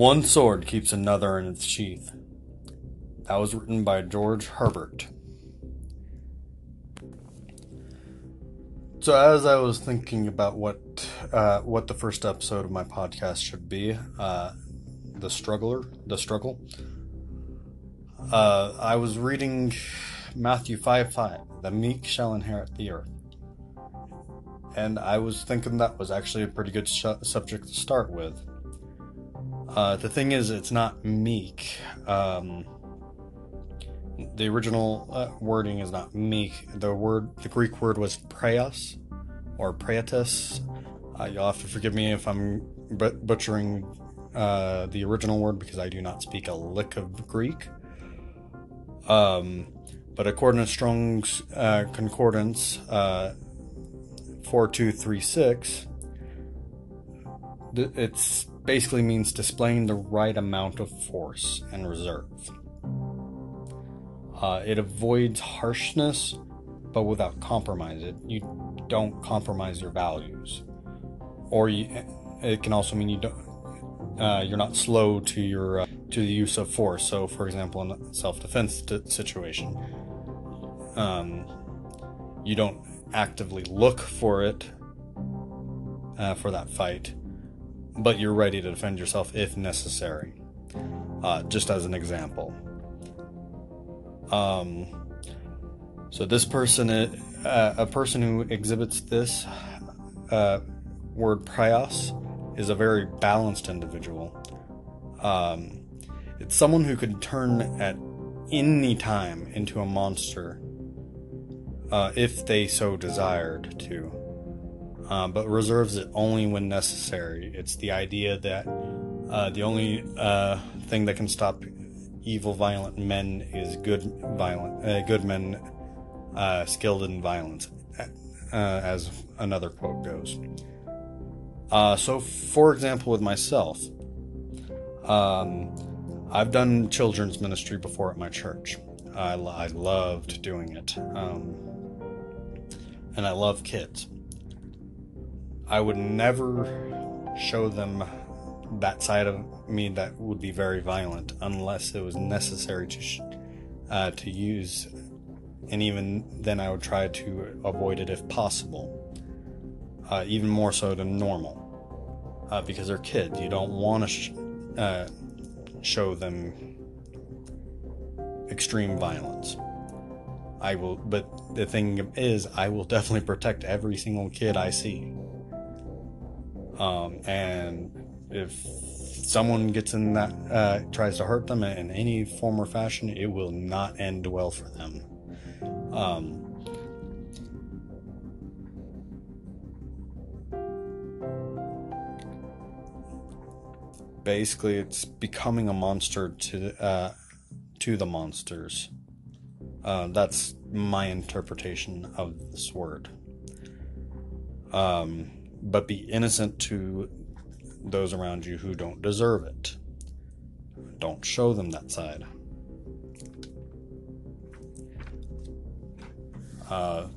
One sword keeps another in its sheath. That was written by George Herbert. So as I was thinking about what uh, what the first episode of my podcast should be, uh, the struggler, the struggle, uh, I was reading Matthew five five, the meek shall inherit the earth, and I was thinking that was actually a pretty good sh- subject to start with. Uh, the thing is, it's not meek. Um, the original uh, wording is not meek. The word, the Greek word was preos or praetus. Uh, you'll have to forgive me if I'm but- butchering uh, the original word because I do not speak a lick of Greek. Um, but according to Strong's uh, Concordance uh, 4236, it basically means displaying the right amount of force and reserve. Uh, it avoids harshness, but without compromise. It, you don't compromise your values, or you, it can also mean you don't. Uh, you're not slow to your uh, to the use of force. So, for example, in a self-defense situation, um, you don't actively look for it uh, for that fight, but you're ready to defend yourself if necessary. Uh, just as an example. Um, so this person, uh, a person who exhibits this uh, word prios, is a very balanced individual. Um, it's someone who could turn at any time into a monster uh, if they so desired to, uh, but reserves it only when necessary. It's the idea that uh, the only uh, thing that can stop evil, violent men is good, violent, uh, good men uh, skilled in violence, as another quote goes. so, for example, with myself, um, I've done children's ministry before at my church. I, I loved doing it. Um, and I love kids. I would never show them that side of me that would be very violent unless it was necessary to sh- uh, to use, and even then I would try to avoid it if possible. Uh, even more so than normal, uh, because they're kids. You don't want to sh- uh, show them extreme violence. I will, but the thing is, I will definitely protect every single kid I see. Um, and if someone gets in that, uh, tries to hurt them in any form or fashion, it will not end well for them. Um, basically, it's becoming a monster to uh, to the monsters. Uh, that's my interpretation of this word. Um, but be innocent to those around you who don't deserve it. Don't show them that side. Uh,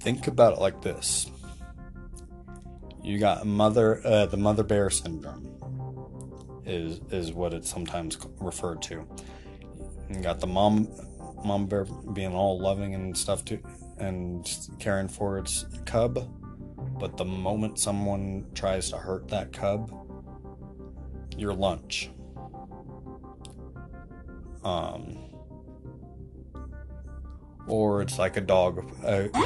think about it like this you got mother uh, the mother bear syndrome is is what it's sometimes referred to. You got the mom mom bear being all loving and stuff to and caring for its cub but the moment someone tries to hurt that cub your lunch. Um or it's like a dog uh, who,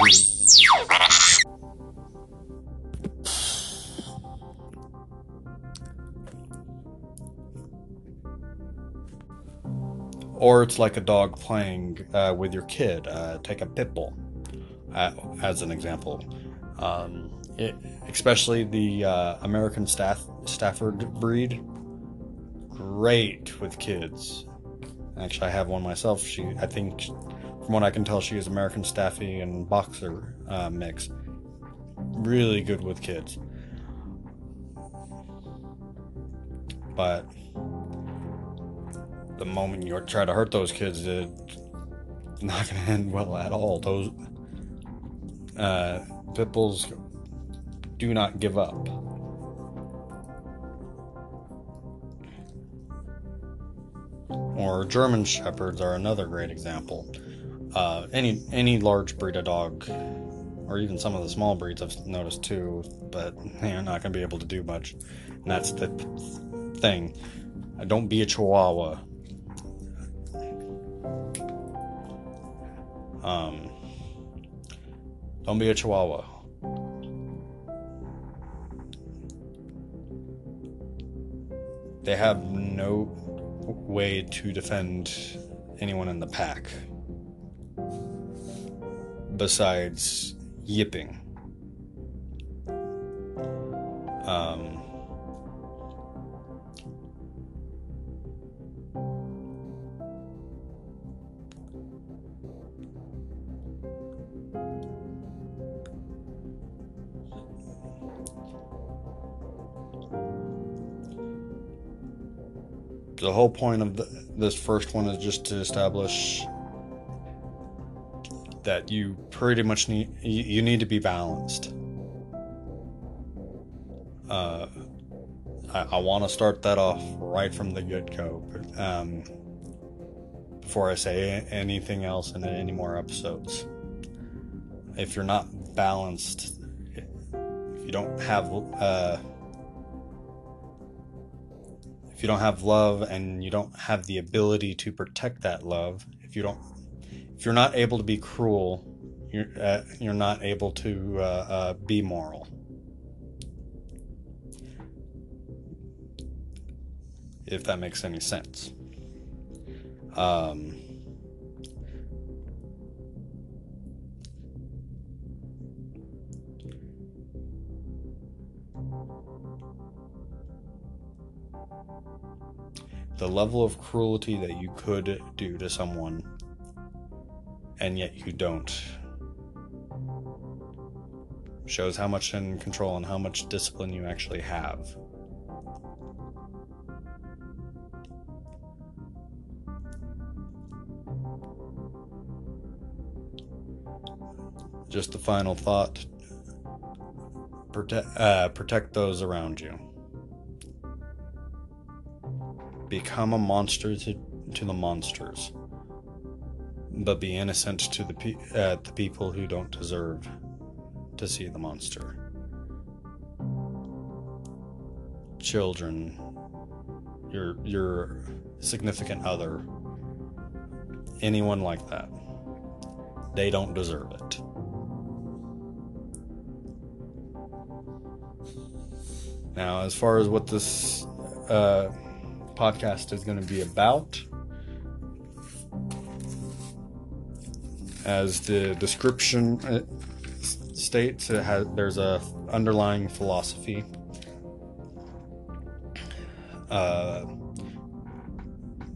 Or it's like a dog playing uh, with your kid. Uh, take a pit bull uh, as an example. Um, it, especially the uh, American Staff, Stafford breed. Great with kids. Actually, I have one myself. She, I think, from what I can tell, she is American Staffy and Boxer uh, mix. Really good with kids. But the moment you try to hurt those kids, it's not going to end well at all. Those uh, pit bulls do not give up. Or German shepherds are another great example. Uh, any any large breed of dog, or even some of the small breeds I've noticed too, but they're not going to be able to do much. And that's the thing. Don't be a chihuahua. Um, don't be a chihuahua. They have no way to defend anyone in the pack besides yipping. Um, the whole point of the, this first one is just to establish that you pretty much need you need to be balanced. Uh, I, I want to start that off right from the get go. Um, before I say anything else in any more episodes, if you're not balanced, if you don't have uh, if you don't have love and you don't have the ability to protect that love, if you don't if you're not able to be cruel, you're uh, you're not able to uh, uh, be moral. If that makes any sense. Um, the level of cruelty that you could do to someone and yet you don't shows how much in control and how much discipline you actually have. Just the final thought protect, uh, protect those around you. Become a monster to, to the monsters but be innocent to the, pe- uh, the people who don't deserve to see the monster. Children, your your significant other, anyone like that, they don't deserve it. Now, as far as what this uh, podcast is going to be about, as the description uh, states, it has there's a underlying philosophy. Uh,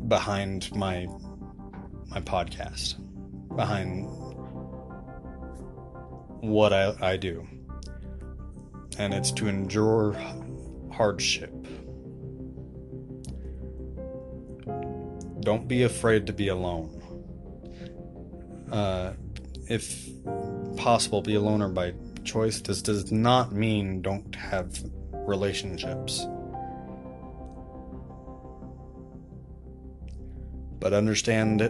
behind my my podcast, behind what I, I do, and it's to endure hardship. Don't be afraid to be alone uh, if possible, be a loner by choice. This does not mean don't have relationships. But understand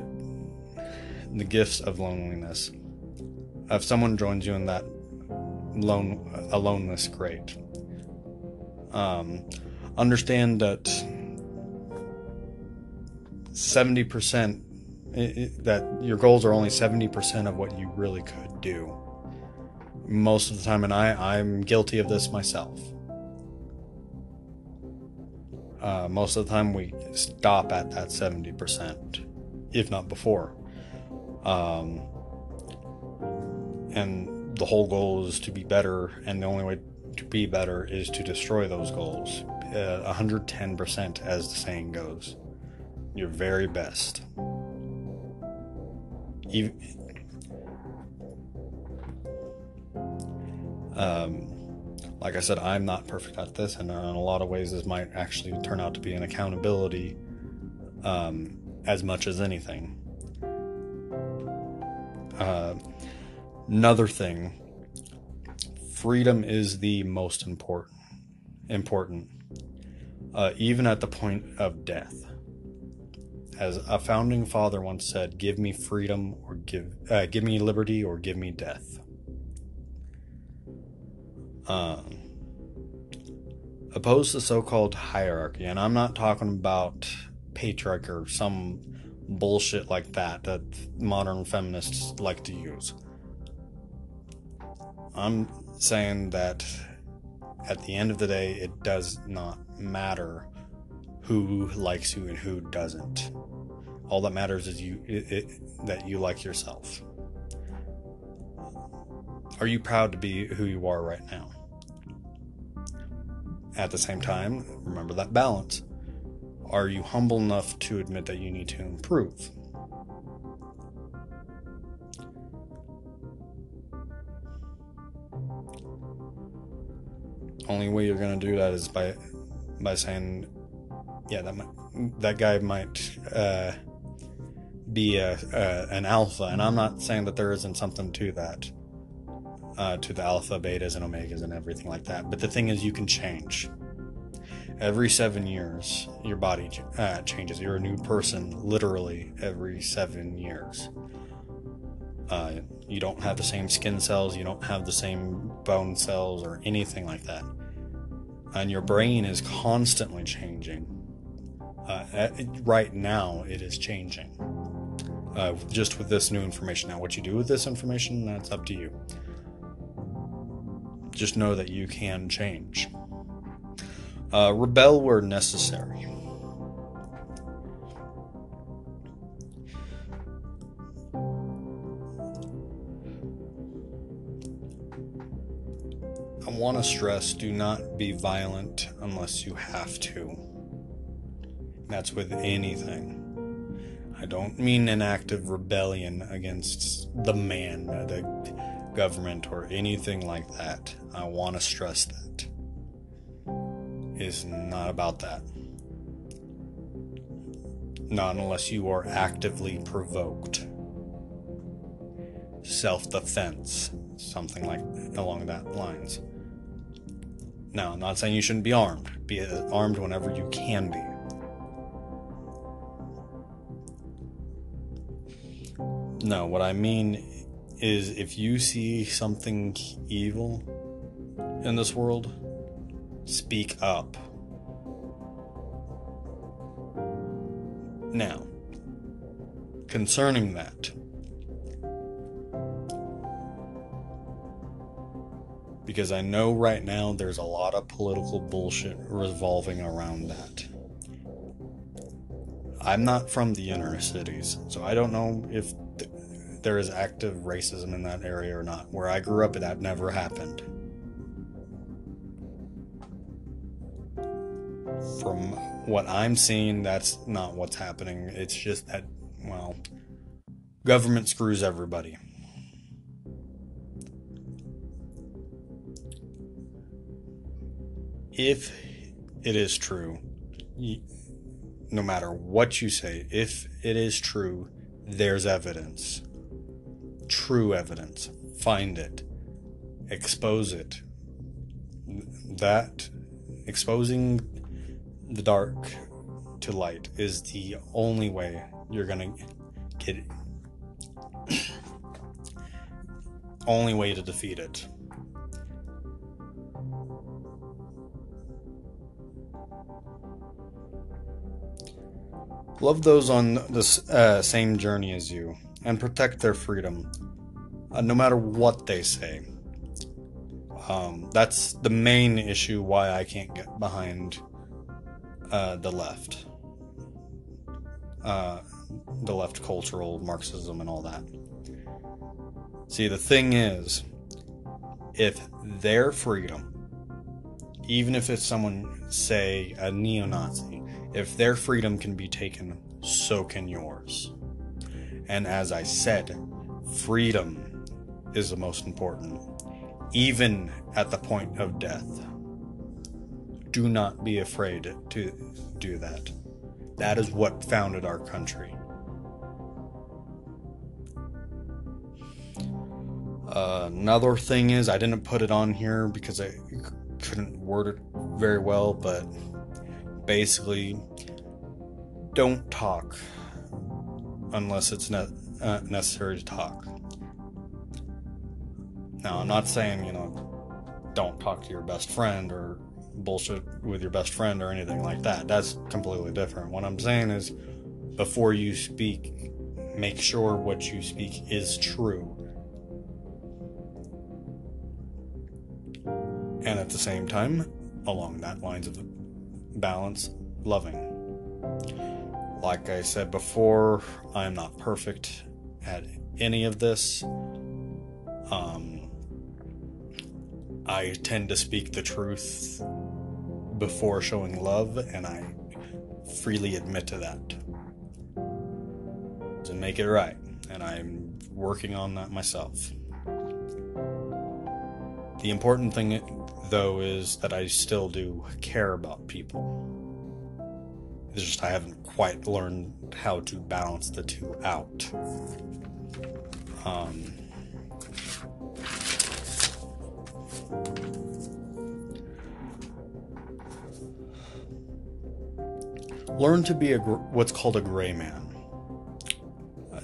the gifts of loneliness. If someone joins you in that lone aloneness, great. Um, understand that seventy percent it, that your goals are only 70% of what you really could do. Most of the time and i i'm guilty of this myself. Uh, most of the time we stop at that 70% if not before. Um, and the whole goal is to be better and the only way to be better is to destroy those goals. Uh, 110% as the saying goes your very best um, like I said, I'm not perfect at this, and in a lot of ways, this might actually turn out to be an accountability um, as much as anything. Uh, another thing freedom is the most important important uh, even at the point of death as a founding father once said give me freedom or give uh, give me liberty or give me death. Um, opposed to so-called hierarchy and i'm not talking about patriarchy or some bullshit like that that modern feminists like to use. I'm saying that at the end of the day it does not matter who likes you and who doesn't all that matters is you it, it, that you like yourself are you proud to be who you are right now at the same time, remember that balance. Are you humble enough to admit that you need to improve? Only way you're going to do that is by by saying, yeah, that might, that guy might uh, be a, uh, an alpha, and I'm not saying that there isn't something to that uh, to the alpha, betas, and omegas and everything like that. But the thing is, you can change. Every seven years, your body uh, changes. You're a new person, literally every seven years. Uh, you don't have the same skin cells, you don't have the same bone cells, or anything like that. And your brain is constantly changing. Uh, at, right now, it is changing. Uh, just with this new information. Now, what you do with this information, that's up to you. Just know that you can change. Uh, rebel where necessary. I want to stress do not be violent unless you have to. That's with anything. I don't mean an act of rebellion against the man, the government, or anything like that. I want to stress that. It's not about that. Not unless you are actively provoked. Self defense, something like along that lines. Now, I'm not saying you shouldn't be armed. Be armed whenever you can be. No, what I mean is if you see something evil in this world, speak up. Now, concerning that, because I know right now there's a lot of political bullshit revolving around that. I'm not from the inner cities, so I don't know if there is active racism in that area or not. Where I grew up, that never happened. From what I'm seeing, that's not what's happening. It's just that, well, government screws everybody. If it is true, no matter what you say, if it is true, there's evidence true evidence, find it, expose it. That exposing the dark to light is the only way you're going to get it. only way to defeat it. Love those on the uh, same journey as you and protect their freedom, uh, no matter what they say. Um, that's the main issue why I can't get behind uh, the left. Uh, the left cultural Marxism and all that. See, the thing is, if their freedom, even if it's someone, say, a neo Nazi, if their freedom can be taken, so can yours. And as I said, freedom is the most important, even at the point of death. Do not be afraid to do that. That is what founded our country. Uh, another thing is, I didn't put it on here because I couldn't word it very well, but basically, don't talk unless it's ne- uh, necessary to talk. Now, I'm not saying, you know, don't talk to your best friend or bullshit with your best friend or anything like that. That's completely different. What I'm saying is, before you speak, make sure what you speak is true. And at the same time, along that lines of balance, loving. Like I said before, I'm not perfect at any of this. Um, I tend to speak the truth before showing love, and I freely admit to that. To make it right, and I'm working on that myself. The important thing, though, is that I still do care about people. It's just I haven't quite learned how to balance the two out. Um, learn to be a gr- what's called a gray man.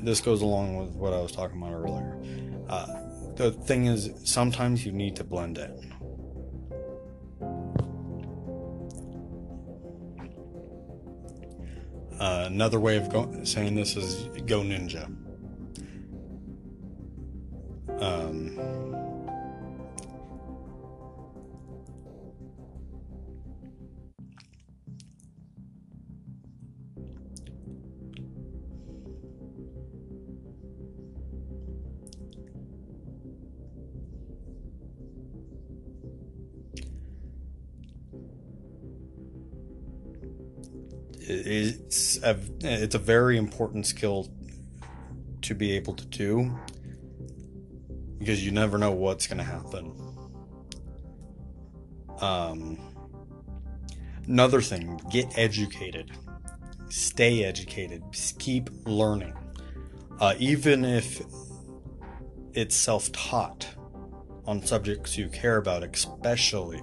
This goes along with what I was talking about earlier. Uh, the thing is, sometimes you need to blend in. Uh, another way of go- saying this is go ninja. Um, it's a, it's a very important skill to be able to do because you never know what's going to happen. Um, another thing, get educated. Stay educated. Keep learning. Uh, even if it's self taught on subjects you care about, especially.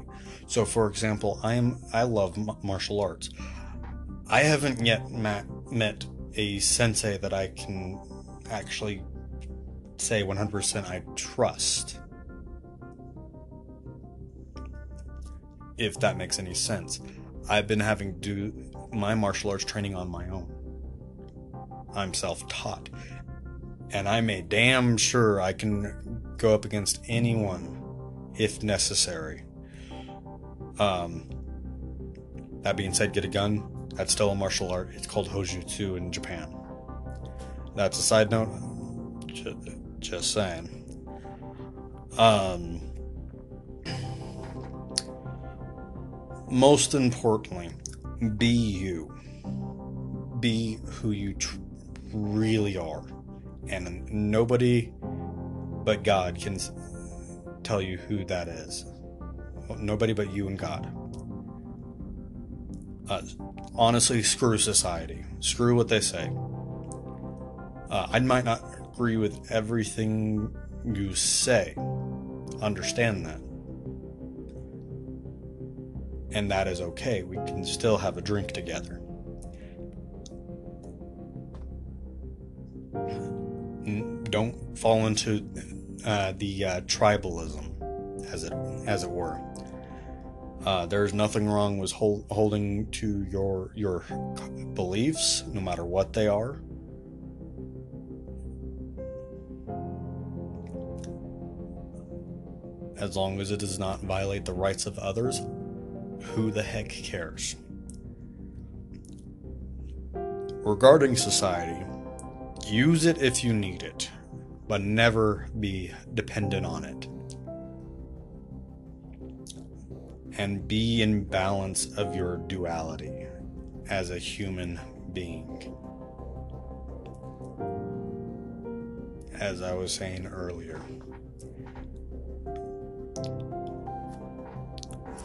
So, for example, I am I love martial arts. I haven't yet met, a sensei that I can actually say 100% I trust. If that makes any sense. I've been having do my martial arts training on my own. I'm self taught. And I made damn sure I can go up against anyone if necessary. Um, that being said, get a gun, that's still a martial art. It's called Hojutsu in Japan. That's a side note. Just, saying. Um, most importantly, be you. Be who you tr- really are. And nobody but God can tell you who that is. Nobody but you and God. Uh, honestly, screw society. Screw what they say. Uh, I might not agree with everything you say. Understand that. And that is okay. We can still have a drink together. Don't fall into uh, the uh, tribalism, as it as it were. Uh, there's nothing wrong with hold, holding to your your beliefs, no matter what they are. As long as it does not violate the rights of others, who the heck cares? Regarding society, use it if you need it, but never be dependent on it. And be in balance of your duality as a human being. As I was saying earlier,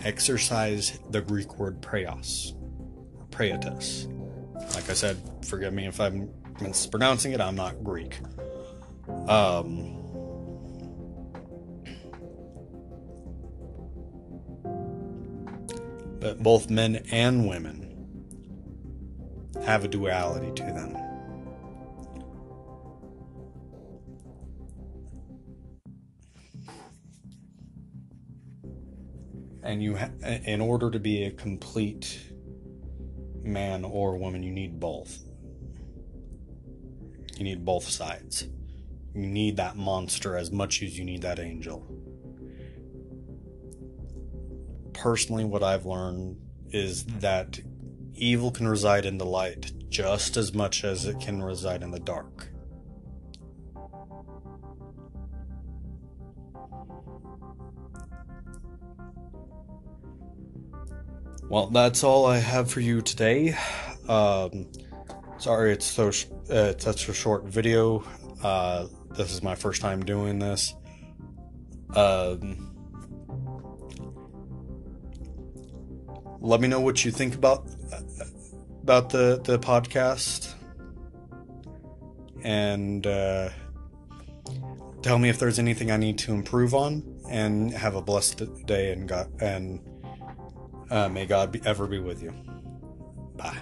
exercise the Greek word prayos, or praetus. Like I said, forgive me if I'm mispronouncing it, I'm not Greek. Um, uh, both men and women have a duality to them. And you, ha- in order to be a complete man or woman, you need both. You need both sides. You need that monster as much as you need that angel. Personally, what I've learned is that evil can reside in the light just as much as it can reside in the dark. Well, that's all I have for you today. Um, sorry it's so sh- uh, it's such a short video. Uh, this is my first time doing this. Um, let me know what you think about about the the podcast, and uh, tell me if there's anything I need to improve on. And have a blessed day, and God and uh, may God be, ever be with you. Bye.